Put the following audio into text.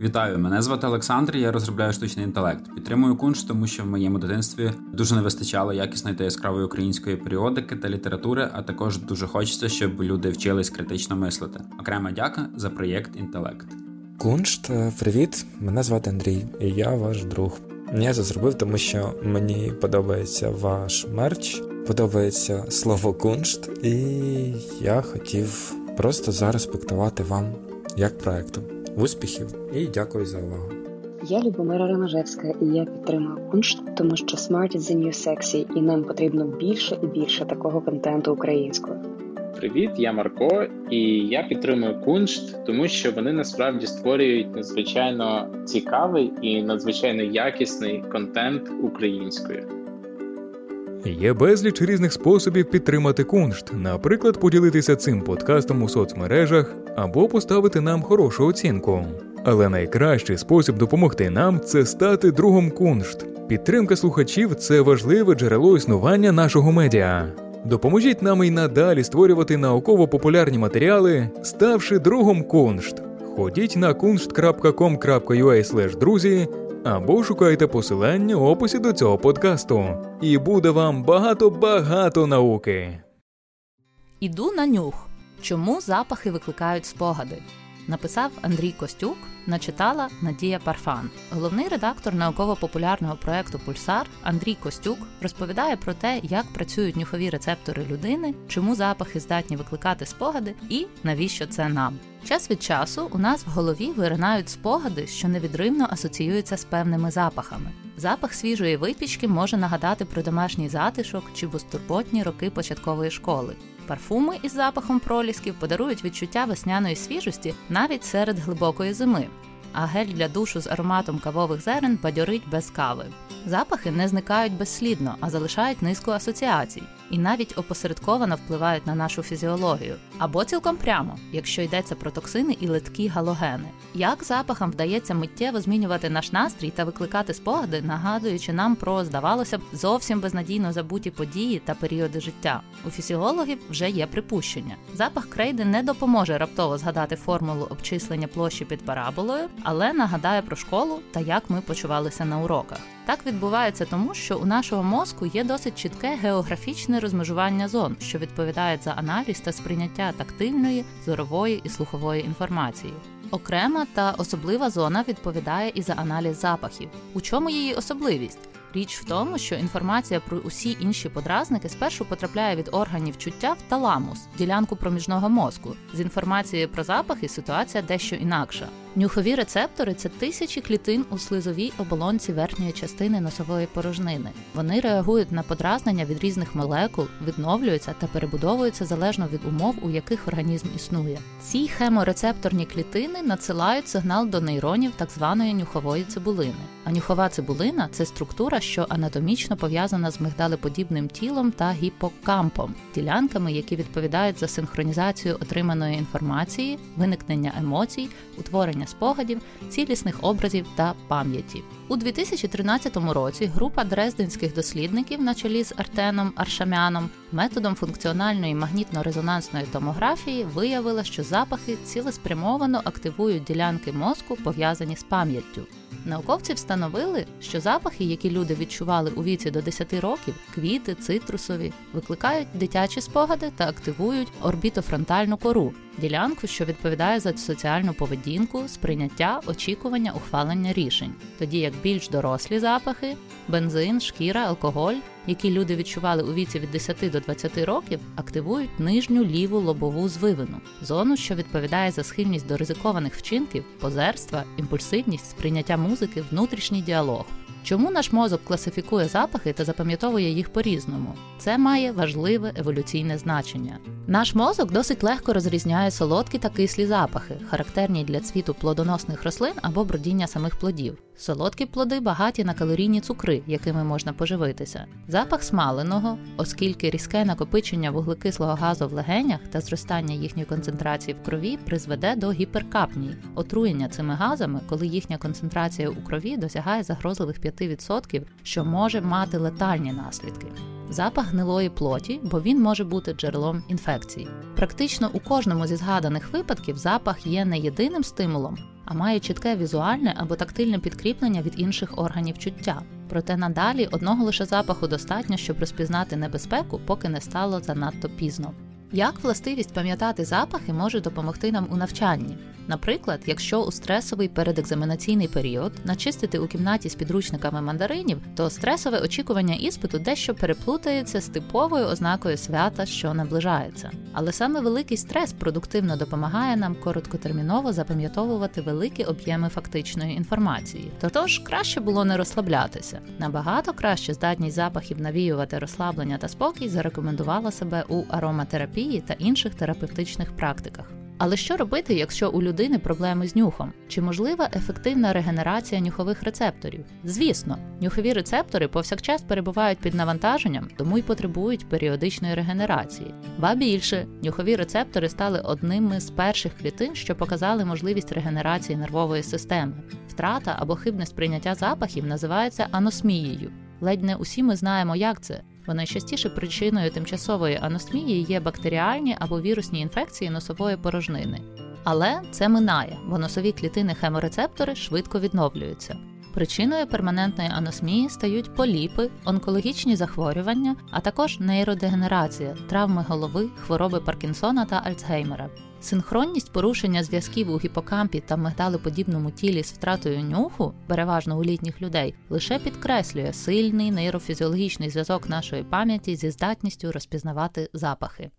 Вітаю, мене звати Олександр. Я розробляю штучний інтелект. Підтримую кунш, тому що в моєму дитинстві дуже не вистачало якісної та яскравої української періодики та літератури, а також дуже хочеться, щоб люди вчились критично мислити. Окрема дяка за проєкт інтелект. Куншт, привіт! Мене звати Андрій, і я ваш друг. Я це зробив, тому що мені подобається ваш мерч, подобається слово куншт, і я хотів просто зареспектувати вам як проекту. Успіхів і дякую за увагу. Я Любомира Ремежевська, і я підтримую куншт, тому що Smart is the new sexy, і нам потрібно більше і більше такого контенту українською. Привіт, я Марко, і я підтримую куншт, тому що вони насправді створюють надзвичайно цікавий і надзвичайно якісний контент українською. Є безліч різних способів підтримати куншт, наприклад, поділитися цим подкастом у соцмережах або поставити нам хорошу оцінку. Але найкращий спосіб допомогти нам це стати другом куншт. Підтримка слухачів це важливе джерело існування нашого медіа. Допоможіть нам і надалі створювати науково-популярні матеріали, ставши другом куншт. Ходіть на kunst.com.ua друзі або шукайте посилання в описі до цього подкасту. І буде вам багато-багато науки. Іду на нюх. Чому запахи викликають спогади? Написав Андрій Костюк, начитала Надія Парфан. Головний редактор науково-популярного проекту Пульсар Андрій Костюк розповідає про те, як працюють нюхові рецептори людини, чому запахи здатні викликати спогади і навіщо це нам. Час від часу у нас в голові виринають спогади, що невідривно асоціюються з певними запахами. Запах свіжої випічки може нагадати про домашній затишок чи безтурботні роки початкової школи. Парфуми із запахом пролісків подарують відчуття весняної свіжості навіть серед глибокої зими. А гель для душу з ароматом кавових зерен бадьорить без кави. Запахи не зникають безслідно, а залишають низку асоціацій і навіть опосередковано впливають на нашу фізіологію, або цілком прямо, якщо йдеться про токсини і литкі галогени. Як запахам вдається миттєво змінювати наш настрій та викликати спогади, нагадуючи нам про, здавалося б, зовсім безнадійно забуті події та періоди життя. У фізіологів вже є припущення. Запах крейди не допоможе раптово згадати формулу обчислення площі під параболою, але нагадає про школу та як ми почувалися на уроках. Так відбувається тому, що у нашого мозку є досить чітке географічне розмежування зон, що відповідають за аналіз та сприйняття тактильної, зорової і слухової інформації. Окрема та особлива зона відповідає і за аналіз запахів. У чому її особливість? Річ в тому, що інформація про усі інші подразники спершу потрапляє від органів чуття в таламус, ділянку проміжного мозку. З інформацією про запахи ситуація дещо інакша. Нюхові рецептори це тисячі клітин у слизовій оболонці верхньої частини носової порожнини. Вони реагують на подразнення від різних молекул, відновлюються та перебудовуються залежно від умов, у яких організм існує. Ці хеморецепторні клітини надсилають сигнал до нейронів так званої нюхової цибулини. А нюхова цибулина це структура, що анатомічно пов'язана з мигдалеподібним тілом та гіпокампом, ділянками, які відповідають за синхронізацію отриманої інформації, виникнення емоцій, утворення спогадів, цілісних образів та пам'яті. У 2013 році група дрезденських дослідників на чолі з Артеном Аршамяном методом функціональної магнітно-резонансної томографії виявила, що запахи цілеспрямовано активують ділянки мозку, пов'язані з пам'яттю. Науковці встановили, що запахи, які люди відчували у віці до 10 років, квіти, цитрусові, викликають дитячі спогади та активують орбітофронтальну кору, ділянку, що відповідає за соціальну поведінку, сприйняття, очікування, ухвалення рішень, тоді як більш дорослі запахи, бензин, шкіра, алкоголь, які люди відчували у віці від 10 до 20 років, активують нижню ліву лобову звивину, зону, що відповідає за схильність до ризикованих вчинків, позерства, імпульсивність, сприйняття музики, внутрішній діалог. Чому наш мозок класифікує запахи та запам'ятовує їх по-різному? Це має важливе еволюційне значення. Наш мозок досить легко розрізняє солодкі та кислі запахи, характерні для цвіту плодоносних рослин або бродіння самих плодів. Солодкі плоди багаті на калорійні цукри, якими можна поживитися. Запах смаленого, оскільки різке накопичення вуглекислого газу в легенях та зростання їхньої концентрації в крові призведе до гіперкапнії, отруєння цими газами, коли їхня концентрація у крові досягає загрозливих 5%, що може мати летальні наслідки. Запах гнилої плоті, бо він може бути джерелом інфекцій. Практично у кожному зі згаданих випадків запах є не єдиним стимулом, а має чітке візуальне або тактильне підкріплення від інших органів чуття. Проте надалі одного лише запаху достатньо, щоб розпізнати небезпеку, поки не стало занадто пізно. Як властивість пам'ятати запахи може допомогти нам у навчанні? Наприклад, якщо у стресовий передекзаменаційний період начистити у кімнаті з підручниками мандаринів, то стресове очікування іспиту дещо переплутається з типовою ознакою свята, що наближається. Але саме великий стрес продуктивно допомагає нам короткотерміново запам'ятовувати великі об'єми фактичної інформації. Тож краще було не розслаблятися. Набагато краще здатність запахів навіювати розслаблення та спокій зарекомендувала себе у ароматерапії та інших терапевтичних практиках. Але що робити, якщо у людини проблеми з нюхом? Чи можлива ефективна регенерація нюхових рецепторів? Звісно, нюхові рецептори повсякчас перебувають під навантаженням, тому й потребують періодичної регенерації. Ба більше, нюхові рецептори стали одними з перших клітин, що показали можливість регенерації нервової системи. Втрата або хибне сприйняття запахів називається аносмією. Ледь не усі ми знаємо, як це. Бо найчастіше причиною тимчасової аносмії є бактеріальні або вірусні інфекції носової порожнини. Але це минає, бо носові клітини хеморецептори швидко відновлюються. Причиною перманентної аносмії стають поліпи, онкологічні захворювання, а також нейродегенерація, травми голови, хвороби Паркінсона та Альцгеймера. Синхронність порушення зв'язків у гіпокампі та мигдалеподібному тілі з втратою нюху, переважно у літніх людей, лише підкреслює сильний нейрофізіологічний зв'язок нашої пам'яті зі здатністю розпізнавати запахи.